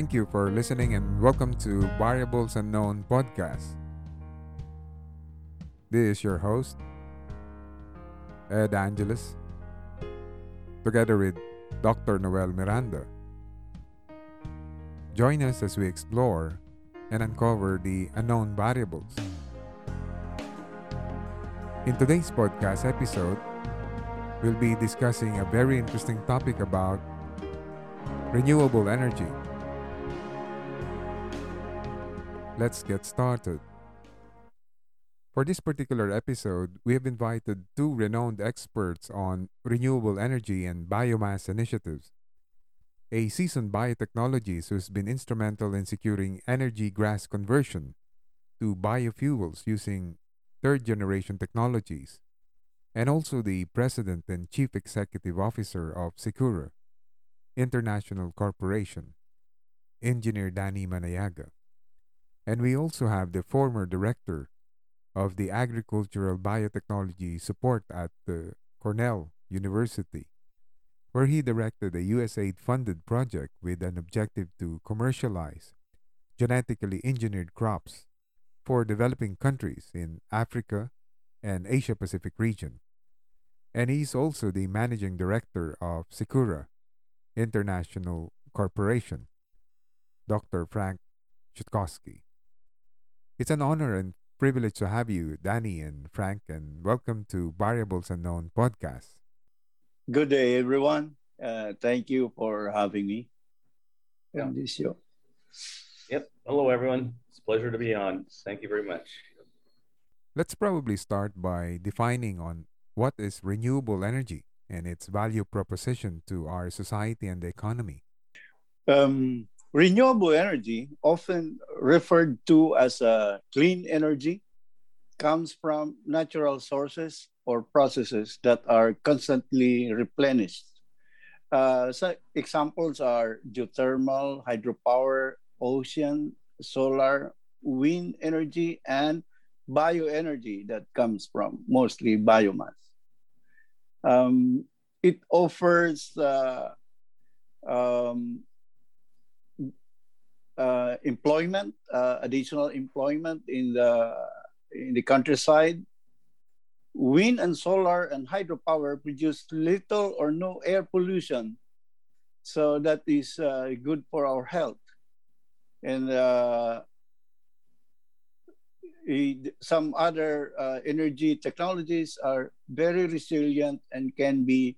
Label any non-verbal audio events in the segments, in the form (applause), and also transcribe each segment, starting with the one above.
Thank you for listening and welcome to Variables Unknown podcast. This is your host, Ed Angeles, together with Dr. Noel Miranda. Join us as we explore and uncover the unknown variables. In today's podcast episode, we'll be discussing a very interesting topic about renewable energy. Let's get started. For this particular episode, we have invited two renowned experts on renewable energy and biomass initiatives. A seasoned biotechnologist who's been instrumental in securing energy grass conversion to biofuels using third generation technologies, and also the president and chief executive officer of Secura International Corporation, Engineer Danny Manayaga. And we also have the former director of the Agricultural Biotechnology Support at the Cornell University, where he directed a USAID funded project with an objective to commercialize genetically engineered crops for developing countries in Africa and Asia Pacific region. And he's also the managing director of Secura International Corporation, Dr. Frank Shotkoski. It's an honor and privilege to have you, Danny and Frank, and welcome to Variables Unknown podcast. Good day, everyone. Uh, thank you for having me Yeah. on this show. Yep. Hello, everyone. It's a pleasure to be on. Thank you very much. Let's probably start by defining on what is renewable energy and its value proposition to our society and the economy. Um, renewable energy, often referred to as a clean energy, comes from natural sources or processes that are constantly replenished. Uh, so examples are geothermal, hydropower, ocean, solar, wind energy, and bioenergy that comes from mostly biomass. Um, it offers uh, um, uh, employment, uh, additional employment in the in the countryside. Wind and solar and hydropower produce little or no air pollution, so that is uh, good for our health. And uh, some other uh, energy technologies are very resilient and can be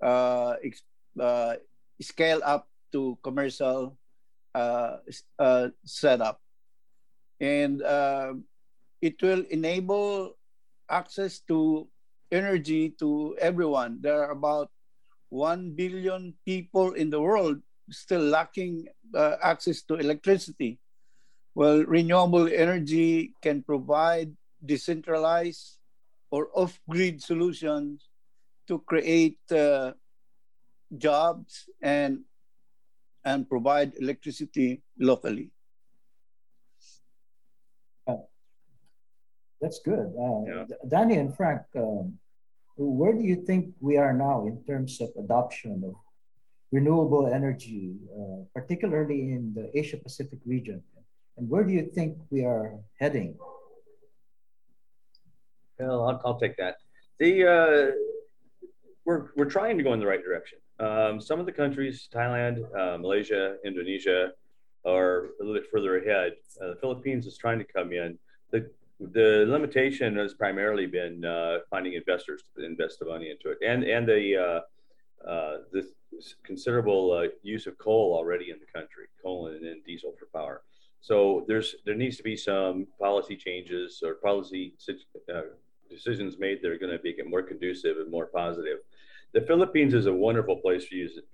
uh, ex- uh, scale up to commercial uh, uh, setup. And uh, it will enable access to energy to everyone. There are about 1 billion people in the world still lacking uh, access to electricity. Well, renewable energy can provide decentralized or off grid solutions to create uh, jobs and and provide electricity locally. That's good. Uh, Yeah. Danny and Frank, um, where do you think we are now in terms of adoption of renewable energy, uh, particularly in the Asia Pacific region? And where do you think we are heading? Well, I'll, I'll take that. The uh, we're we're trying to go in the right direction. Um, some of the countries, Thailand, uh, Malaysia, Indonesia, are a little bit further ahead. Uh, the Philippines is trying to come in. the The limitation has primarily been uh, finding investors to invest the money into it, and and the uh, uh, the considerable uh, use of coal already in the country, coal and, and diesel for power. So there's there needs to be some policy changes or policy uh, decisions made that are going to make it more conducive and more positive. The Philippines is a wonderful place to use it.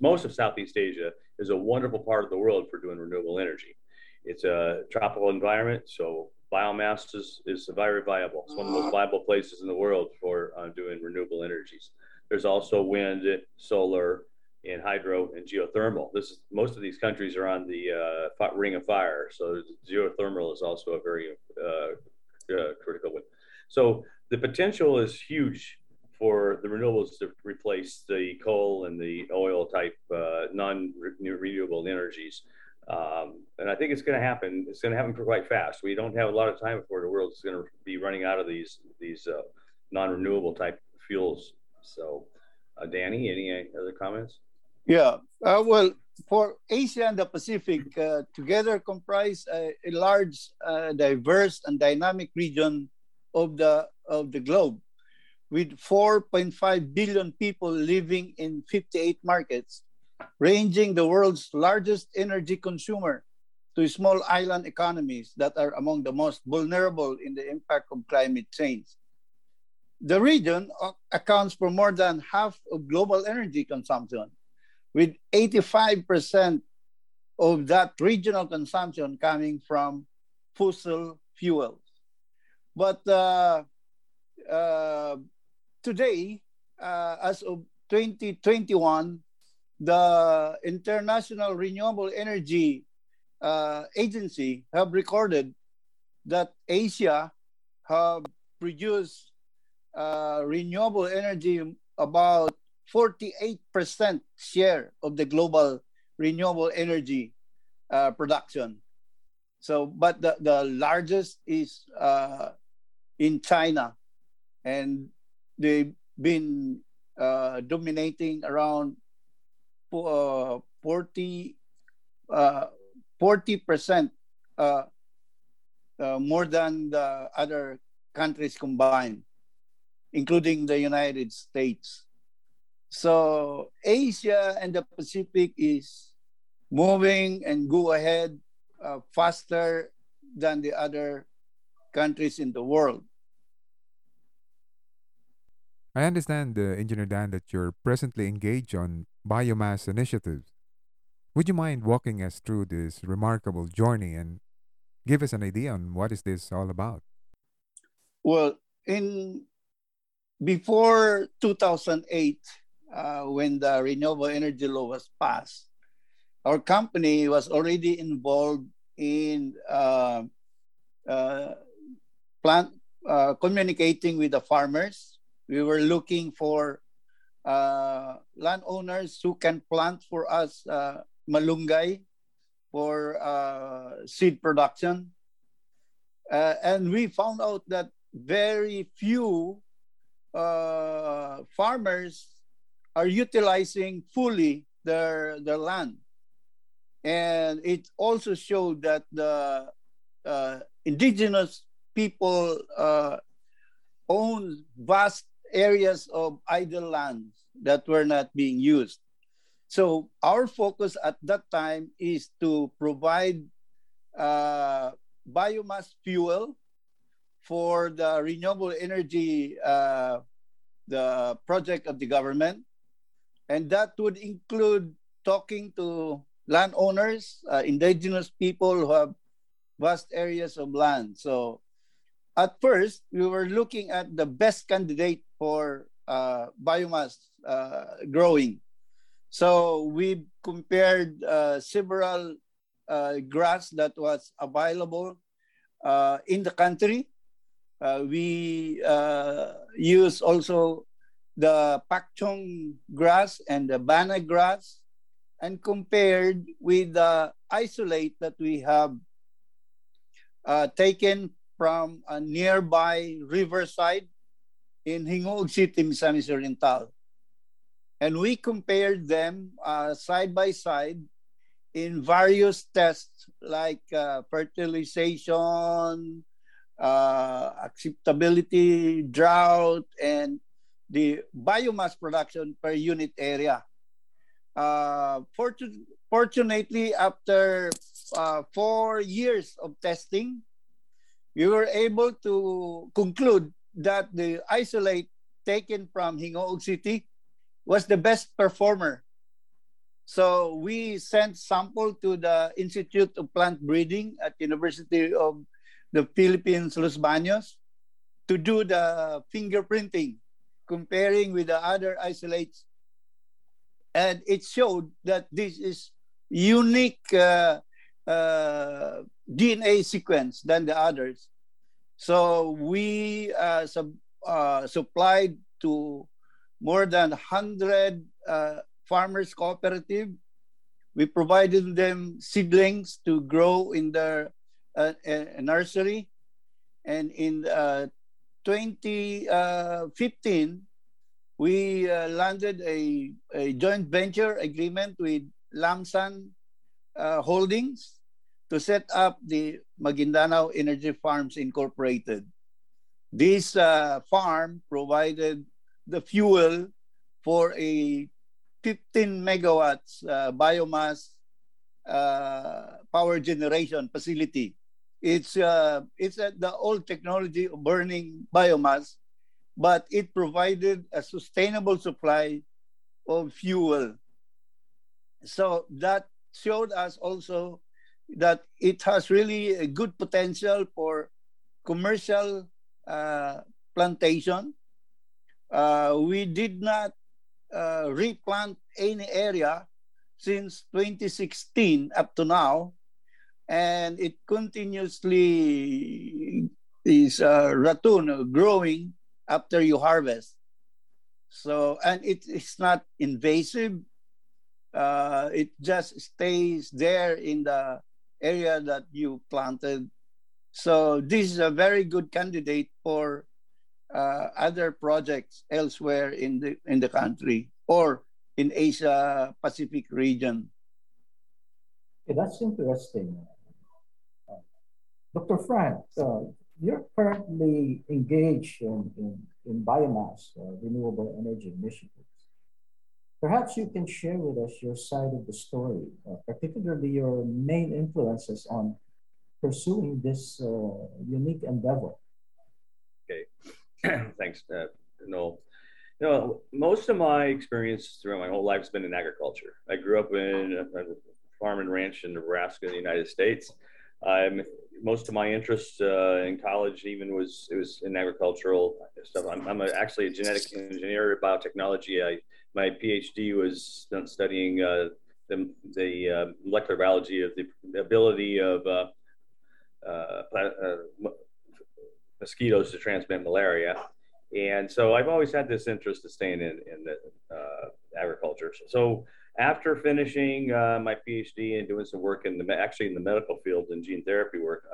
Most of Southeast Asia is a wonderful part of the world for doing renewable energy. It's a tropical environment, so biomass is, is very viable. It's one of the most viable places in the world for uh, doing renewable energies. There's also wind, solar, and hydro and geothermal. This is most of these countries are on the uh, ring of fire, so geothermal is also a very uh, uh, critical one. So the potential is huge for the renewables to replace the coal and the oil type uh, non-renewable energies. Um, and I think it's going to happen. It's going to happen quite fast. We don't have a lot of time before the world is going to be running out of these these uh, non-renewable type fuels. So, uh, Danny, any other comments? Yeah. Uh, well, for Asia and the Pacific uh, together comprise a, a large, uh, diverse, and dynamic region of the of the globe, with 4.5 billion people living in 58 markets, ranging the world's largest energy consumer to small island economies that are among the most vulnerable in the impact of climate change. The region accounts for more than half of global energy consumption with 85% of that regional consumption coming from fossil fuels. But uh, uh, today, uh, as of 2021, the International Renewable Energy uh, Agency have recorded that Asia have produced uh, renewable energy about 48% share of the global renewable energy uh, production. So, but the, the largest is uh, in China, and they've been uh, dominating around uh, 40 uh, 40% uh, uh, more than the other countries combined, including the United States. So Asia and the Pacific is moving and go ahead uh, faster than the other countries in the world. I understand, uh, Engineer Dan, that you're presently engaged on biomass initiatives. Would you mind walking us through this remarkable journey and give us an idea on what is this all about? Well, in before 2008, uh, when the renewable energy law was passed, our company was already involved in uh, uh, plant uh, communicating with the farmers. We were looking for uh, landowners who can plant for us uh, malunggay for seed production. and we found out that very few farmers are utilizing fully their their land and it also showed that the uh, indigenous people uh, own vast areas of idle lands that were not being used so our focus at that time is to provide uh, biomass fuel for the renewable energy uh, the project of the government and that would include talking to landowners, uh, indigenous people who have vast areas of land. So at first, we were looking at the best candidate for uh, biomass uh, growing. So we compared uh, several uh, grass that was available uh, in the country. we use also the pakchong grass and the bana grass and compared with the isolate that we have uh, taken from a nearby riverside in Hingog City, Misamis Oriental. And we compared them uh, side by side in various tests like uh, fertilization, uh, acceptability, drought, and the biomass production per unit area. Uh, fortun- fortunately, after uh, four years of testing, we were able to conclude that the isolate taken from Hingoog City was the best performer. So we sent sample to the Institute of Plant Breeding at University of the Philippines, Los Baños, to do the fingerprinting comparing with the other isolates. And it showed that this is unique uh, uh, DNA sequence than the others. So we uh, sub, uh, supplied to more than 100 uh, farmers cooperative. We provided them seedlings to grow in their uh, nursery. And in 2015, uh, we uh, landed a, a joint venture agreement with Lamsan Holdings to set up the Maguindanao Energy Farms Incorporated. This uh, farm provided the fuel for a 15 megawatts uh, biomass uh, power generation facility. It's uh, it's the old technology of burning biomass, but it provided a sustainable supply of fuel. So that showed us also that it has really a good potential for commercial uh, plantation. Uh, we did not uh, replant any area since 2016 up to now, and it continuously is uh, ratoon growing after you harvest. So, and it is not invasive. Uh, it just stays there in the area that you planted. So this is a very good candidate for uh, other projects elsewhere in the in the country or in Asia Pacific region. Okay, that's interesting. Uh, Dr. Frank, uh, you're currently engaged in, in, in biomass, uh, renewable energy initiatives. Perhaps you can share with us your side of the story, uh, particularly your main influences on pursuing this uh, unique endeavor. Okay, (clears throat) thanks, uh, Noel. You know, most of my experience throughout my whole life has been in agriculture. I grew up in a, farm and ranch in Nebraska, in the United States. Um, most of my interest uh, in college even was it was in agricultural stuff. I'm, I'm a, actually a genetic engineer, biotechnology. I my PhD was studying uh, the, the uh, molecular biology of the ability of uh, uh, uh, mosquitoes to transmit malaria. And so I've always had this interest of staying in, in the agriculture. So after finishing my PhD and doing some work in the actually in the medical field and gene therapy work,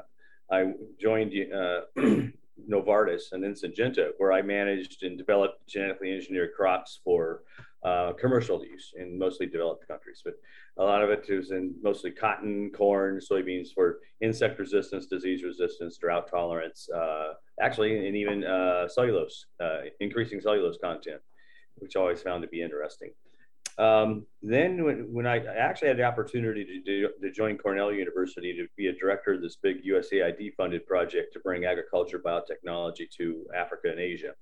I joined (clears throat) Novartis and then Syngenta, where I managed and developed genetically engineered crops for uh, commercial use in mostly developed countries. But a lot of it was in mostly cotton, corn, soybeans for insect resistance, disease resistance, drought tolerance, uh, actually, and even uh, cellulose, uh, increasing cellulose content, which I always found to be interesting. Um, then when, when I actually had the opportunity to, to, to, join Cornell University to be a director of this big USAID funded project to bring agriculture biotechnology to Africa and Asia.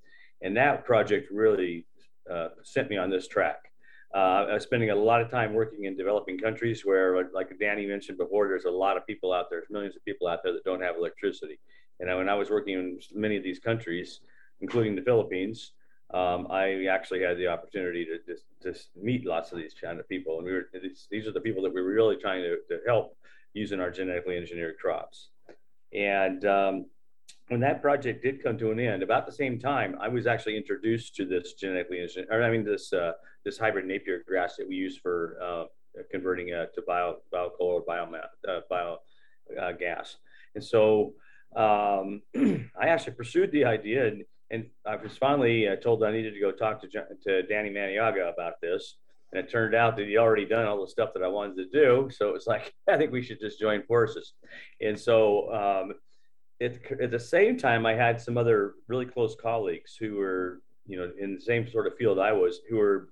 And that project really uh, sent me on this track. Uh, I was spending a lot of time working in developing countries where, like Danny mentioned before, there's a lot of people out there, there's millions of people out there that don't have electricity. And when I was working in many of these countries, including the Philippines, um, I actually had the opportunity to just, just meet lots of these kind of people. And we were, these are the people that we were really trying to, to help using our genetically engineered crops. And um, when that project did come to an end, about the same time, I was actually introduced to this genetically engineered, or I mean, this, uh, this hybrid Napier grass that we use for uh, converting uh, to bio, bio coal or biomass, uh, bio uh, gas. And so um, (clears throat) I actually pursued the idea and and I was finally uh, told I needed to go talk to, to Danny Manayaga about this. And it turned out that he'd already done all the stuff that I wanted to do. So it was like, (laughs) I think we should just join forces. And so um, it, at the same time, I had some other really close colleagues who were, you know, in the same sort of field I was, who were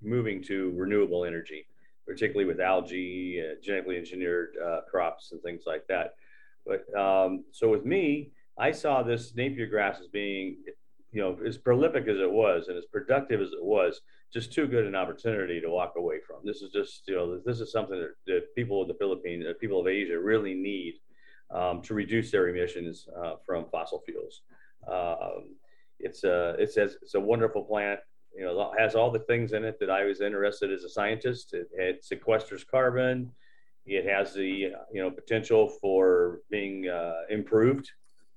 moving to renewable energy, particularly with algae, uh, genetically engineered uh, crops, and things like that. But um, so with me, I saw this Napier grass as being you know, as prolific as it was and as productive as it was, just too good an opportunity to walk away from. This is just, you know, this is something that, that people of the Philippines, uh, people of Asia really need um, to reduce their emissions uh, from fossil fuels. Um, it's a, it's it's a wonderful plant. You know, has all the things in it that I was interested as a scientist. It, it sequesters carbon. It has the, you know, potential for being uh, improved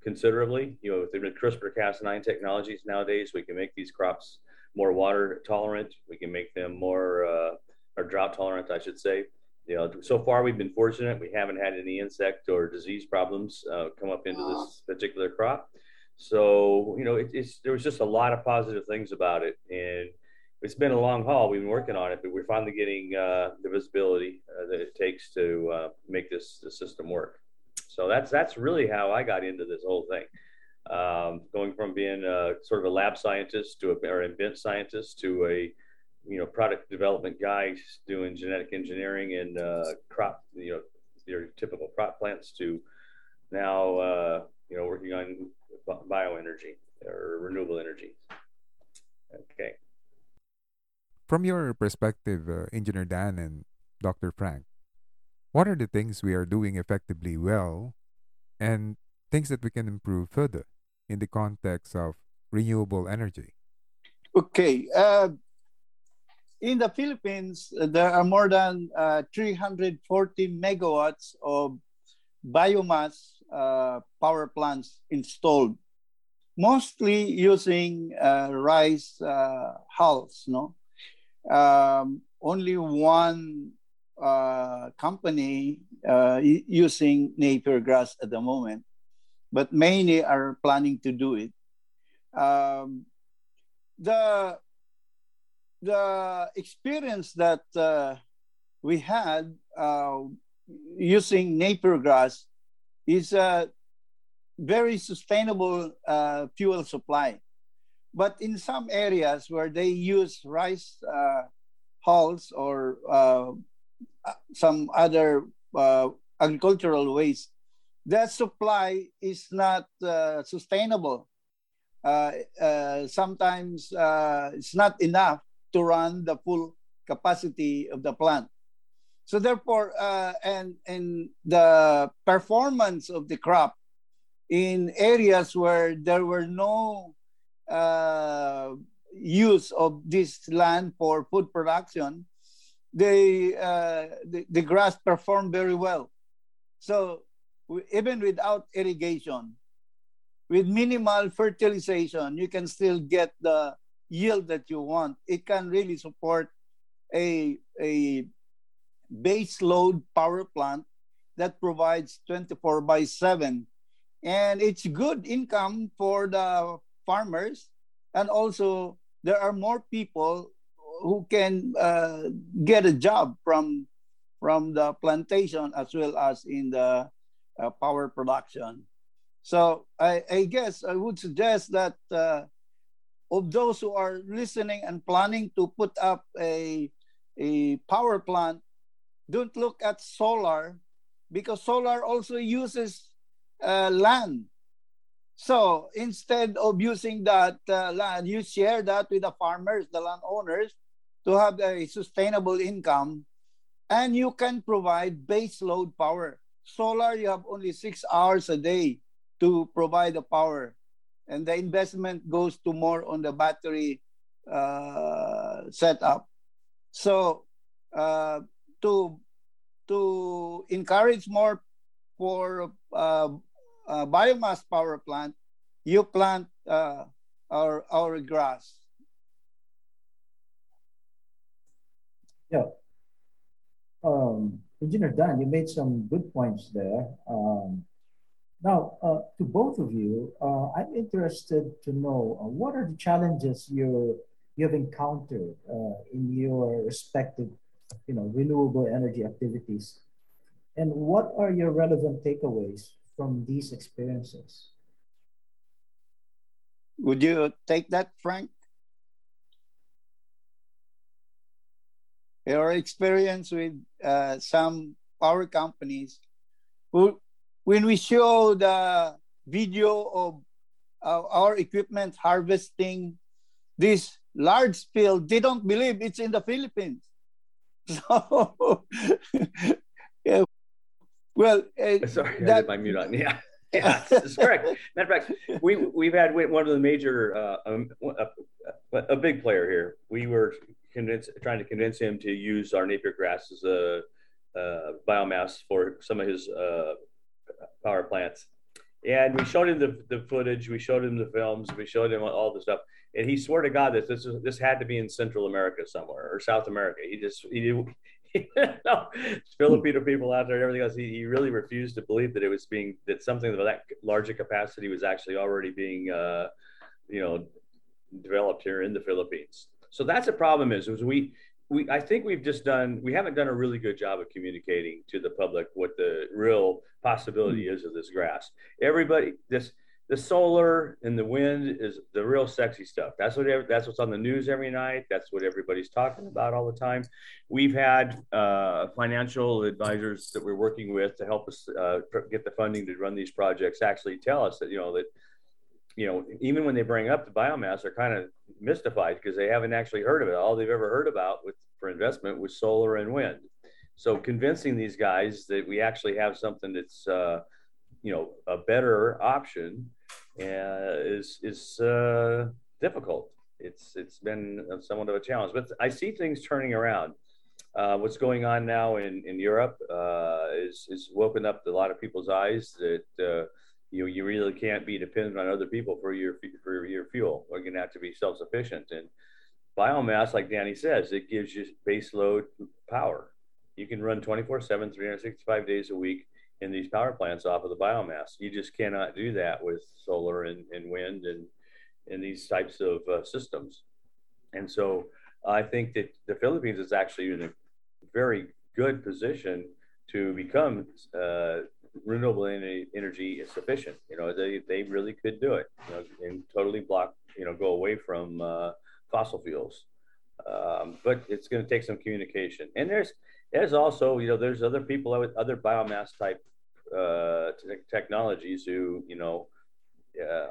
considerably. You know, with the CRISPR-Cas9 technologies nowadays, we can make these crops more water tolerant. We can make them more uh, or drought tolerant, I should say. You know, so far we've been fortunate. We haven't had any insect or disease problems uh, come up into this particular crop. So you know, it, it's there was just a lot of positive things about it, and it's been a long haul. We've been working on it, but we're finally getting uh, the visibility uh, that it takes to uh, make this, this system work. So that's that's really how I got into this whole thing. Um, going from being a, sort of a lab scientist to a or invent scientist to a you know product development guy doing genetic engineering and uh, crop you know your typical crop plants to now uh, you know working on bioenergy or renewable energy. Okay. From your perspective, uh, Engineer Dan and Dr. Frank, what are the things we are doing effectively well and things that we can improve further in the context of renewable energy? Okay. Uh, in the Philippines, there are more than uh, 340 megawatts of biomass uh, power plants installed, mostly using uh, rice uh, hulls. No, um, only one uh, company uh, using Napier grass at the moment, but many are planning to do it. Um, the the experience that uh, we had uh, using Napier grass is a very sustainable uh, fuel supply. But in some areas where they use rice uh, hulls or some other uh, agricultural waste, that supply is not uh, sustainable. Uh, uh, sometimes uh, it's not enough to run the full capacity of the plant. So therefore, and and the performance of the crop in areas where there were no use of this land for food production, they, uh, the, the grass performed very well. So we, even without irrigation, with minimal fertilization, you can still get the yield that you want. It can really support a, a base load power plant that provides 24 by 7 and it's good income for the farmers and also there are more people who can uh, get a job from from the plantation as well as in the uh, power production. So I, I, guess i would suggest that uh, of those who are listening and planning to put up a, a power plant don't look at solar because solar also uses uh, land. So instead of using that uh, land, you share that with the farmers, the landowners, to have a sustainable income, and you can provide base load power. Solar, you have only six hours a day to provide the power, and the investment goes to more on the battery uh, setup. So uh, to to encourage more for uh, uh, biomass power plant, you plant uh, our, our grass. Yeah. Um, Engineer Dan, you made some good points there. Um, now, uh, to both of you, uh, I'm interested to know uh, what are the challenges you you have encountered uh, in your respective, you know, renewable energy activities, and what are your relevant takeaways from these experiences. Would you take that, Frank? Your experience with uh, some power companies who, when we show the video of uh, our equipment harvesting this large field, they don't believe it's in the Philippines. (laughs) So (laughs) well, uh, (laughs) sorry, that, I did my mute on. Yeah. Yeah, that's correct. Matter of fact, we we've had one of the major, uh, um, a, a, big player here. We were convinced, trying to convince him to use our Napier grass as a, biomass for some of his uh, power plants, And we showed him the, the footage, we showed him the films, we showed him all the stuff, and he swore to God that this is, this had to be in Central America somewhere or South America. He just he (laughs) no, Filipino people out there and everything else. He, he really refused to believe that it was being that something of that larger capacity was actually already being, uh, you know, developed here in the Philippines. So that's a problem. Is was we we I think we've just done we haven't done a really good job of communicating to the public what the real possibility mm-hmm. is of this grass. Everybody this the solar and the wind is the real sexy stuff. That's what that's what's on the news every night. That's what everybody's talking about all the time. We've had uh, financial advisors that we're working with to help us uh, get the funding to run these projects. Actually, tell us that you know that you know even when they bring up the biomass, they're kind of mystified because they haven't actually heard of it. All they've ever heard about with for investment was solar and wind. So convincing these guys that we actually have something that's uh, you know a better option uh, is is uh, difficult. It's it's been somewhat of a challenge, but I see things turning around. Uh, what's going on now in in Europe uh, is is woken up a lot of people's eyes that uh, you you really can't be dependent on other people for your for your fuel. We're going to have to be self sufficient and biomass, like Danny says, it gives you base load power. You can run 24 7, 365 days a week in these power plants off of the biomass. You just cannot do that with solar and, and wind and, and these types of uh, systems. And so I think that the Philippines is actually in a very good position to become uh, renewable energy is sufficient. You know, they, they really could do it you know, and totally block, you know, go away from uh, fossil fuels. Um, but it's going to take some communication. And there's, there's also, you know, there's other people with other biomass type uh, te- technologies who, you know, uh,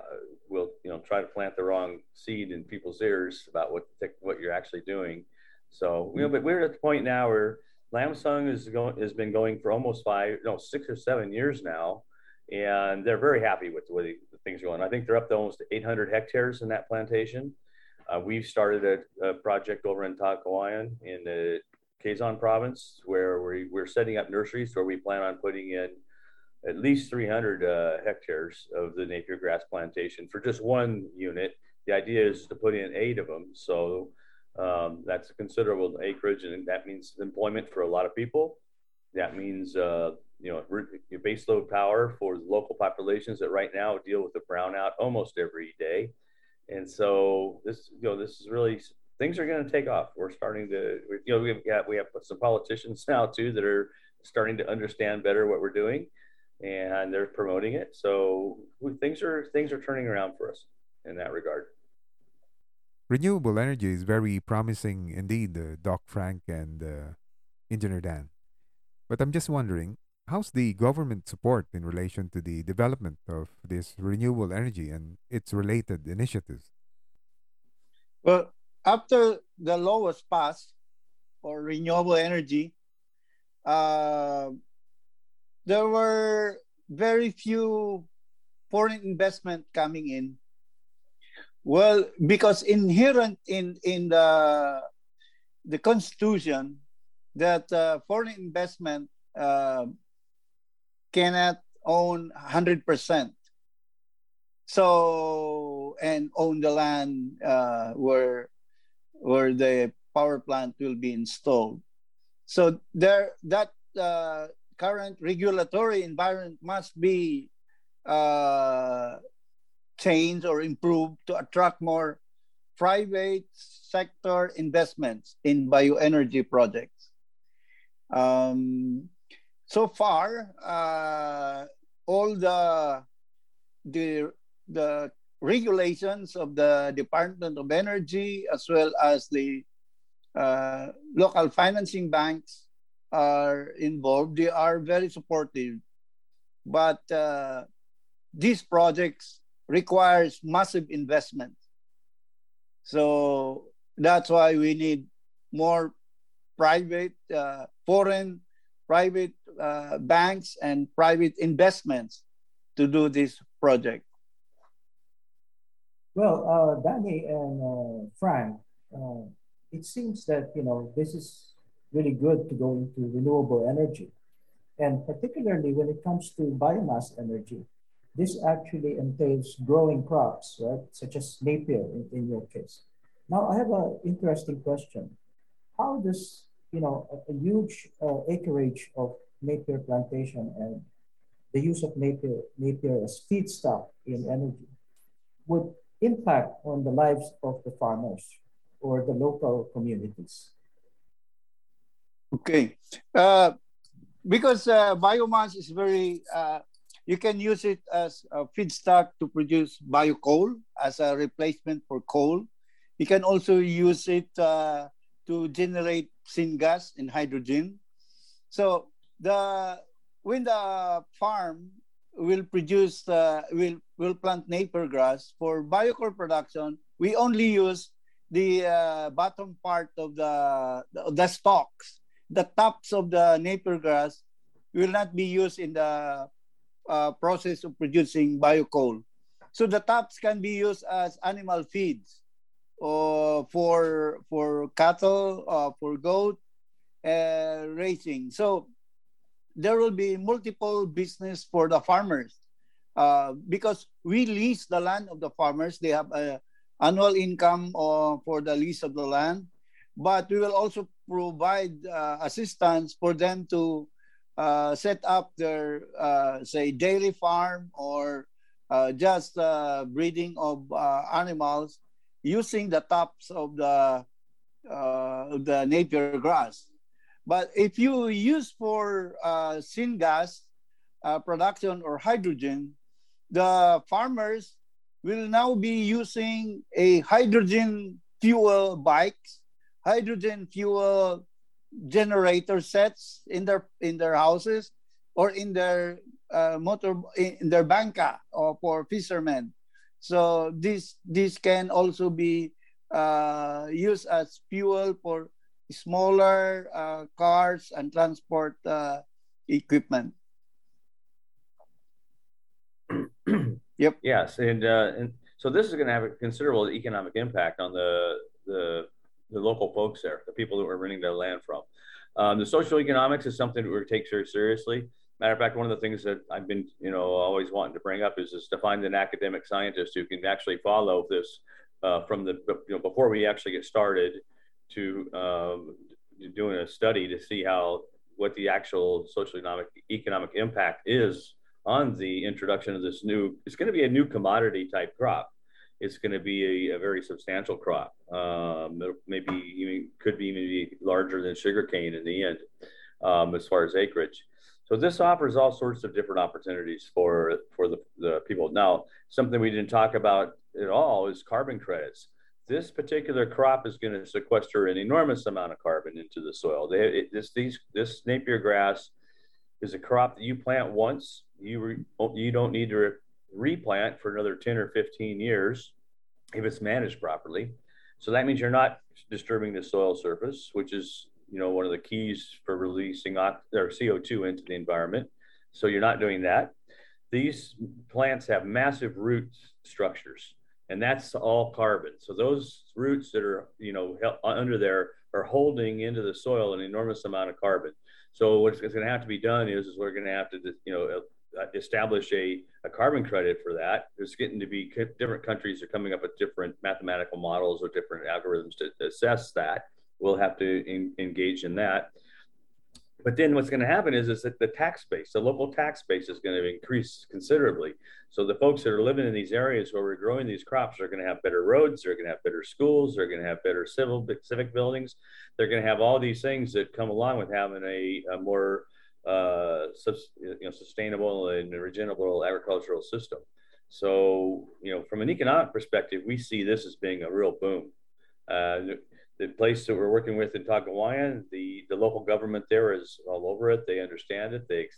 will, you know, try to plant the wrong seed in people's ears about what what you're actually doing. So, you know, but we're at the point now where Lamsan is going has been going for almost five, no, six or seven years now, and they're very happy with the way the things are going. I think they're up to almost 800 hectares in that plantation. Uh, we've started a, a, project over in Tagkawayan in the Quezon province where we, we're setting up nurseries where we plan on putting in at least 300 uh, hectares of the Napier grass plantation for just one unit. The idea is to put in eight of them. So um, that's a considerable acreage, and that means employment for a lot of people. That means uh, you know base load power for local populations that right now deal with the brownout almost every day. And so this you know this is really things are going to take off. We're starting to, you know, we've got, we have some politicians (laughs) now too that are starting to understand better what we're doing and they're promoting it. So things are, things are turning around for us in that regard. Renewable energy is very promising indeed, uh, Doc Frank and uh, Engineer Dan. But I'm just wondering, how's the government support in relation to the development of this renewable energy and its related initiatives? Well, after the law was passed for renewable energy, uh, there were very few foreign investment coming in. Well, because inherent in in the the constitution that uh, foreign investment uh, cannot own 100%. So, and own the land uh, where where the power plant will be installed. So there, that uh, current regulatory environment must be changed or improve to attract more private sector investments in bioenergy projects. Um, so far, uh, all the the the regulations of the Department of Energy as well as the uh, local financing banks are involved. They are very supportive, but uh, these projects requires massive investment. So that's why we need more private, uh, foreign private uh, banks and private investments to do this project. Well, uh, Danny and uh, Frank, uh, it seems that you know this is really good to go into renewable energy, and particularly when it comes to biomass energy. This actually entails growing crops, right? Such as Napier in, in your case. Now, I have an interesting question. How does, you know, a, a huge uh, acreage of Napier plantation and the use of Napier, Napier as feedstock in energy would impact on the lives of the farmers or the local communities? Okay. Uh, because uh, biomass is very, uh, you can use it as a feedstock to produce biocoal as a replacement for coal. You can also use it uh, to generate syngas and hydrogen. So the when the farm will produce uh, will will plant Napier grass for biocoal production, we only use the uh, bottom part of the, the the stalks the tops of the Napier grass will not be used in the uh, process of producing biocoal. So the tops can be used as animal feeds uh, for for cattle, uh, for goat uh, raising. So there will be multiple business for the farmers uh, because we lease the land of the farmers. They have a annual income uh, for the lease of the land, but we will also provide uh, assistance for them to uh, set up their, uh, say, dairy farm or uh, just uh, breeding of uh, animals using the tops of the the Napier grass. But if you use for syngas production or hydrogen, the farmers will now be using a hydrogen fuel bikes hydrogen fuel generator sets in their in their houses or in their uh, motor in their banca or for fishermen. So this this can also be uh, used as fuel for smaller uh, cars and transport uh, equipment. (clears throat) Yep. Yes and uh, and so this is going to have a considerable economic impact on the the the local folks there, the people that we're renting their land from. Um, the social economics is something that we take very seriously. Matter of fact, one of the things that I've been, you know, always wanting to bring up is, is to find an academic scientist who can actually follow this uh, from the, you know, before we actually get started to um, doing a study to see how, what the actual social economic, economic impact is on the introduction of this new, it's going to be a new commodity type crop it's going to be a, a, very substantial crop. Um, maybe even could be maybe larger than sugarcane in the end, um, as far as acreage. So this offers all sorts of different opportunities for for the, the people. Now, something we didn't talk about at all is carbon credits. This particular crop is going to sequester an enormous amount of carbon into the soil. They, it, this these this Napier grass is a crop that you plant once. You re, you don't need to replant for another 10 or 15 years if it's managed properly. So that means you're not disturbing the soil surface, which is you know one of the keys for releasing or CO2 into the environment. So you're not doing that. These plants have massive root structures, and that's all carbon. So those roots that are you know under there are holding into the soil an enormous amount of carbon. So what's going to have to be done is, is we're going to have to you know establish a, a carbon credit for that. There's getting to be different countries are coming up with different mathematical models or different algorithms to, assess that. We'll have to in, engage in that. But then what's going to happen is, is that the tax base, the local tax base is going to increase considerably. So the folks that are living in these areas where we're growing these crops are going to have better roads, they're going to have better schools, they're going to have better civil civic buildings. They're going to have all these things that come along with having a, a more uh, you know, sustainable and regenerable agricultural system. So, you know, from an economic perspective, we see this as being a real boom. Uh, the, the, place that we're working with in Tagkawayan, the, the local government there is all over it. They understand it. They,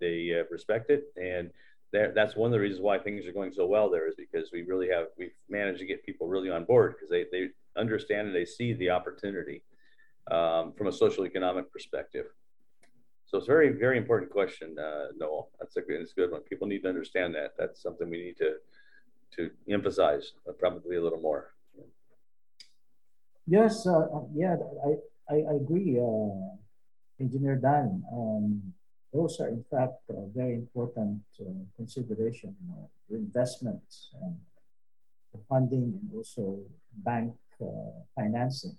they uh, respect it. And that's one of the reasons why things are going so well there is because we really have, we've managed to get people really on board because they, they understand and they see the opportunity um, from a social economic perspective. So it's a very, very important question, uh, Noel. That's a good, it's a good one. People need to understand that. That's something we need to to emphasize uh, probably a little more. Yes, uh, yeah, I, I, I agree, uh, Engineer Dan. Um, those are in fact uh, very important uh, consideration uh, investments and funding and also bank uh, financing.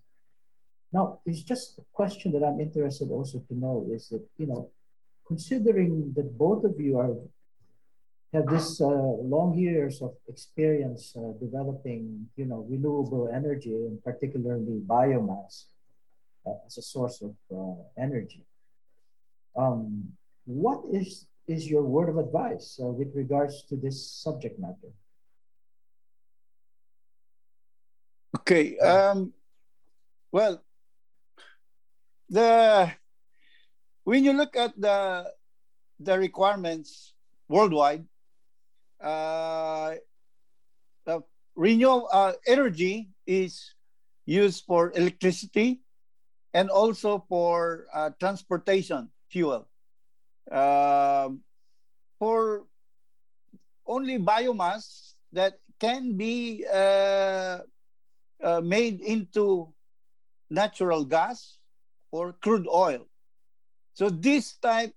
Now, it's just a question that I'm interested also to know is that, you know, considering that both of you are have this uh, long years of experience uh, developing, you know, renewable energy and particularly biomass uh, as a source of uh, energy. Um, what is is your word of advice uh, with regards to this subject matter? Okay. Um, well, the when you look at the the requirements worldwide, uh, the renewable uh, energy is used for electricity and also for uh, transportation fuel. Um, for only biomass that can be uh, uh, made into natural gas or crude oil. So this type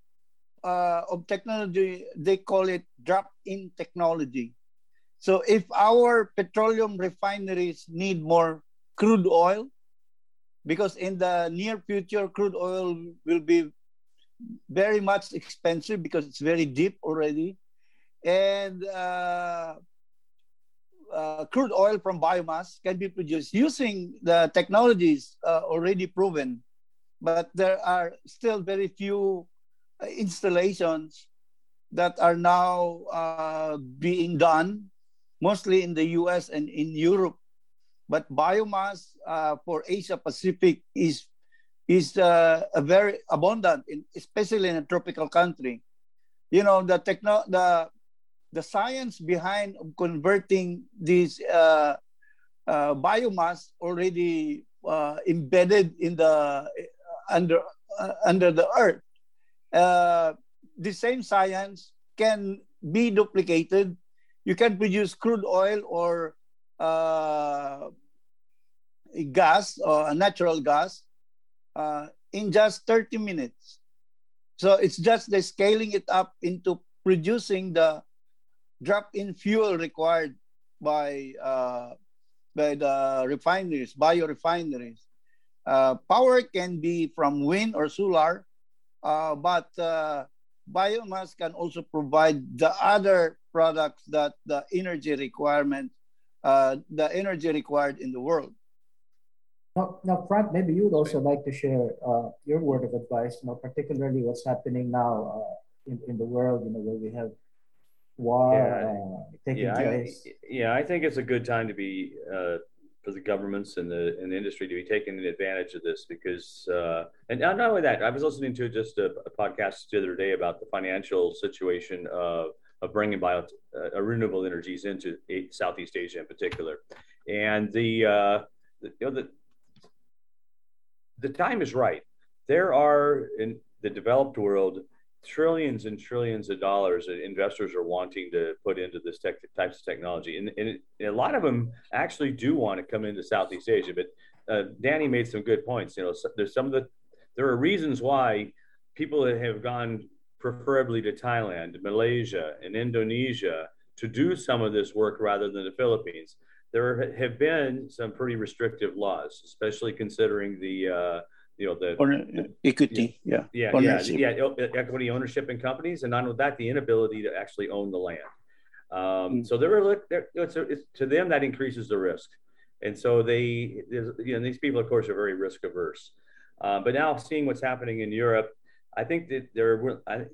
uh, of technology, they call it drop-in technology. So if our petroleum refineries need more crude oil, because in the near future, crude oil will be very much expensive because it's very deep already. And uh, uh, crude oil from biomass can be produced using the technologies uh, already proven, but there are still very few uh, installations that are now uh, being done, mostly in the US and in Europe. But biomass uh, for Asia Pacific is is uh, a very abundant, in, especially in a tropical country. You know the techno the the science behind converting this uh, uh, biomass already embedded in the under uh, under the earth. Uh, the same science can be duplicated. You can produce crude oil or gas or natural gas in just 30 minutes. So it's just the scaling it up into producing the drop-in fuel required by uh, by the refineries, biorefineries. Uh, power can be from wind or solar, uh, but uh, biomass can also provide the other products that the energy requirement, uh, the energy required in the world. Now, now, Frank, maybe you would also like to share uh, your word of advice, you know, particularly what's happening now in, in the world, you know, where we have war yeah, uh, taking yeah, place? I, yeah, I think it's a good time to be uh, for the governments and the and the industry to be taking advantage of this because uh, and not only that, I was listening to just a, a, podcast the other day about the financial situation of of bringing bio uh, renewable energies into Southeast Asia in particular, and the, uh, the you know the the time is right. There are in the developed world trillions and trillions of dollars that investors are wanting to put into this tech, types of technology. And, and, it, and, a lot of them actually do want to come into Southeast Asia. But uh, Danny made some good points. You know, so there's some of the, there are reasons why people that have gone preferably to Thailand, Malaysia, and Indonesia to do some of this work rather than the Philippines. There have been some pretty restrictive laws, especially considering the uh, you know the or, equity yeah yeah ownership. yeah, yeah equity ownership in companies and not only that the inability to actually own the land um, mm. so they're, they're it's, it's, to them that increases the risk and so they you know these people of course are very risk averse um, but now seeing what's happening in europe i think that they're I,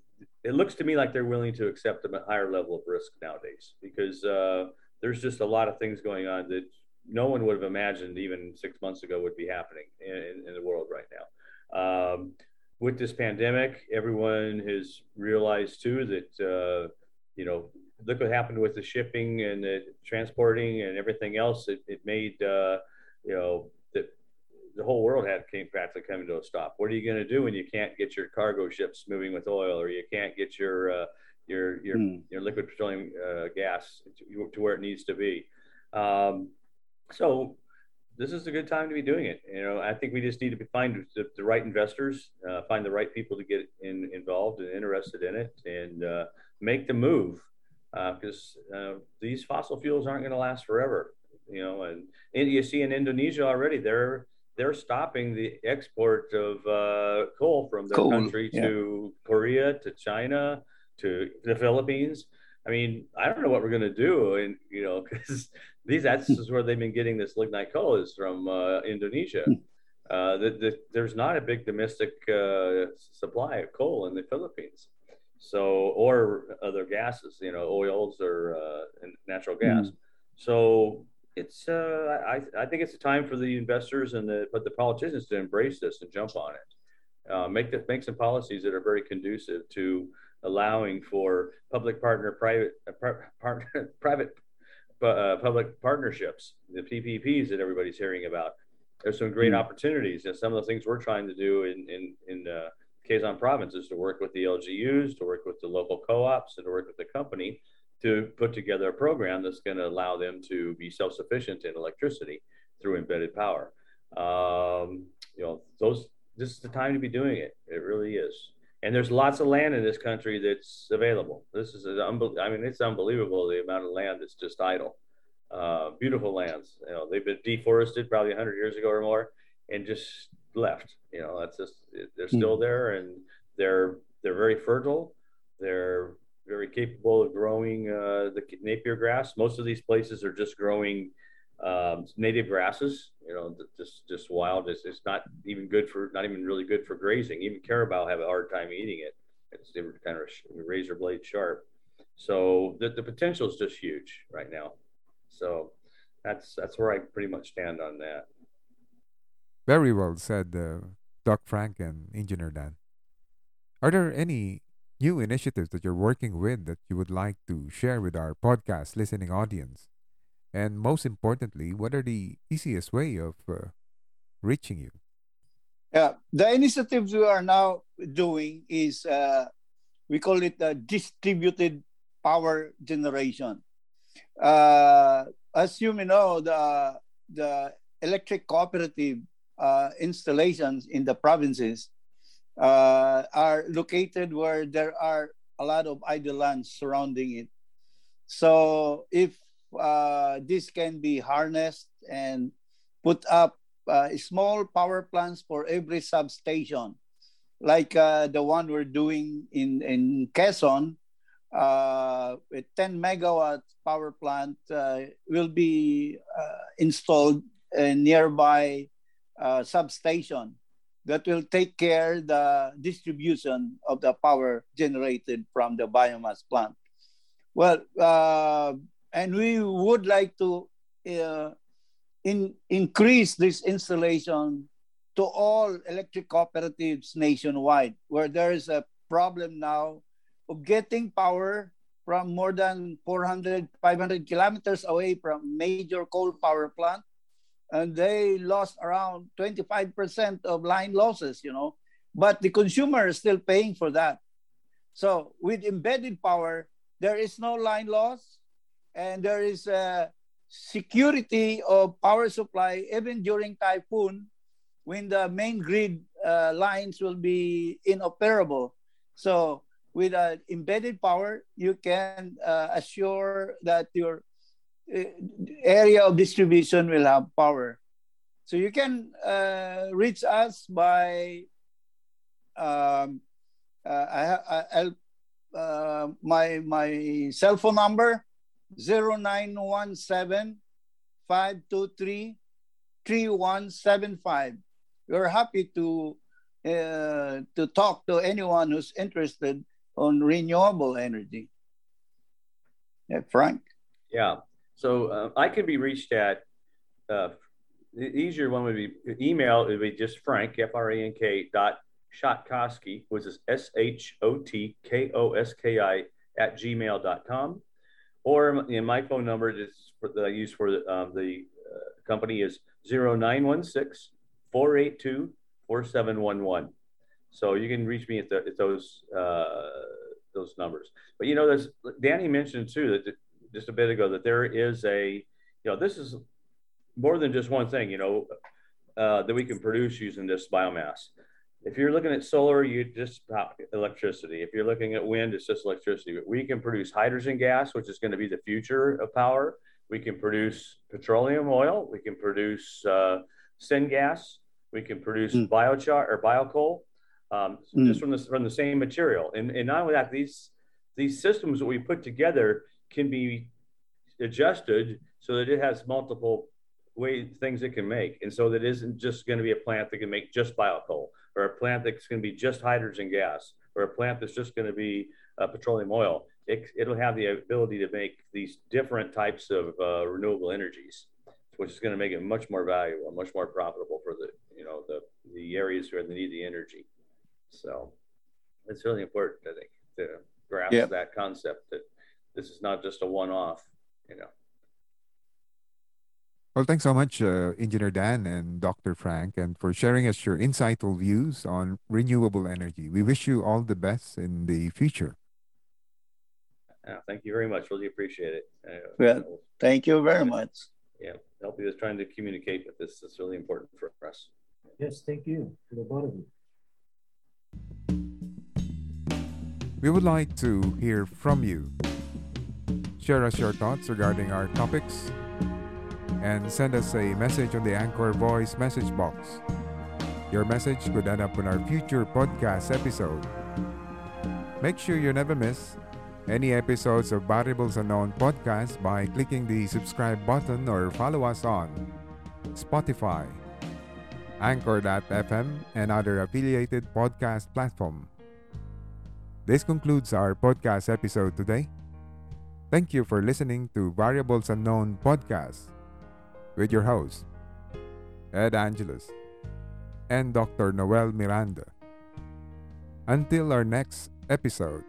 it looks to me like they're willing to accept a higher level of risk nowadays because uh, there's just a lot of things going on that no one would have imagined even six months ago would be happening in, in the world right now. Um, with this pandemic, everyone has realized too that uh, you know look what happened with the shipping and the transporting and everything else. It, it made uh, you know that the whole world had came practically coming to a stop. What are you going to do when you can't get your cargo ships moving with oil, or you can't get your uh, your your, mm. your liquid petroleum uh, gas to, to, where it needs to be? Um, so this is a good time to be doing it. You know, I think we just need to find the, the right investors, uh, find the right people to get in, involved and interested in it, and uh, make the move because uh, uh, these fossil fuels aren't going to last forever. You know, and, and you see in Indonesia already, they're they're stopping the export of uh, coal from their coal, country yeah. to Korea, to China, to the Philippines. I mean, I don't know what we're going to do, and you know, (laughs) because these that's where they've been getting this lignite coal is from uh, Indonesia. Hmm. Uh, the, the, there's not a big domestic uh, supply of coal in the Philippines, so or other gases, you know, oils or uh, natural gas. Mm. So it's uh, I I think it's a time for the investors and the but the politicians to embrace this and jump on it. Uh, make the, make some policies that are very conducive to allowing for public partner private uh, par, (laughs) private uh, public partnerships, the PPPs that everybody's hearing about. There's some great mm. opportunities, and some of the things we're trying to do in in in uh, Quezon Province is to work with the LGUs, to work with the local co-ops, and to work with the company to put together a program that's going to allow them to be self-sufficient in electricity through embedded power. Um, you know, those this is the time to be doing it. It really is and there's lots of land in this country that's available. This is an unbel- I mean, it's unbelievable the amount of land that's just idle. Uh, beautiful lands. You know, they've been deforested probably 100 years ago or more, and just left. You know, that's just they're still hmm. there, and they're they're very fertile. They're very capable of growing uh, the Napier grass. Most of these places are just growing um, native grasses, you know, just just wild. It's, it's not even good for, not even really good for grazing. Even carabao have a hard time eating it. It's kind of razor blade sharp. So the, the potential is just huge right now. So that's that's where I pretty much stand on that. Very well said, uh, Doc Frank and Engineer Dan. Are there any new initiatives that you're working with that you would like to share with our podcast listening audience? And most importantly, what are the easiest way of uh, reaching you? Yeah, the initiatives we are now doing is uh, we call it uh, distributed power generation. Uh, as you may know, the the electric cooperative uh, installations in the provinces uh, are located where there are a lot of idle lands surrounding it. So if uh, this can be harnessed and put up uh, small power plants for every substation, like uh, the one we're doing in, in Quezon, uh, a 10 megawatt power plant uh, will be uh, installed in nearby uh, substation that will take care the distribution of the power generated from the biomass plant. Well, and we would like to uh, in, increase this installation to all electric cooperatives nationwide, where there is a problem now of getting power from more than 400, 500 kilometers away from major coal power plant. And they lost around 25% of line losses, you know, but the consumer is still paying for that. So with embedded power, there is no line loss and there is a security of power supply even during typhoon when the main grid uh, lines will be inoperable. So with uh, embedded power, you can uh, assure that your uh, area of distribution will have power. So you can uh, reach us by um, uh, I, I, my my cell phone number 0917 523 3175. We're happy to uh, to talk to anyone who's interested on renewable energy. Yeah, Frank. Yeah. So uh, I can be reached at uh, the easier one would be email. It would be just Frank F R A N K dot Shotkoski, which is S H O T K O S K I at gmail.com or you know, my phone number is for, that I use for the, um, the uh, company is 0916 482 4711. So you can reach me at, the, at those uh, those numbers. But you know, there's Danny mentioned too that just a bit ago that there is a, you know, this is more than just one thing, you know, uh, that we can produce using this biomass. If you're looking at solar, you just electricity. If you're looking at wind, it's just electricity. But we can produce hydrogen gas, which is going to be the future of power. We can produce petroleum oil. We can produce uh, syngas. We can produce mm. biochar or biocoal, um, mm. just from the from the same material. And and not only that, these these systems that we put together can be adjusted so that it has multiple way things it can make, and so that isn't just going to be a plant that can make just biocoal, or a plant that's going to be just hydrogen gas, or a plant that's just going to be uh, petroleum oil it, it'll have the ability to make these different types of uh, renewable energies, which is going to make it much more valuable, much more profitable for the you know the the areas where they need the energy. So it's really important, I think, to grasp yep. that concept that this is not just a one-off. You know. Well, thanks so much, uh, Engineer Dan and Dr. Frank, and for sharing us your insightful views on renewable energy. We wish you all the best in the future. Yeah, thank you very much. Really appreciate it. Uh, well, thank you very much. Yeah, help you with trying to communicate with this. It's really important for us. Yes, thank you to the both of you. We would like to hear from you. Share us your thoughts regarding our topics and send us a message on the Anchor Voice message box. Your message could end up on our future podcast episode. Make sure you never miss any episodes of Variables Unknown podcast by clicking the subscribe button or follow us on Spotify, Anchor.fm, and other affiliated podcast platform. This concludes our podcast episode today. Thank you for listening to Variables Unknown podcast with your host, Ed Angelus and Dr. Noel Miranda. Until our next episode.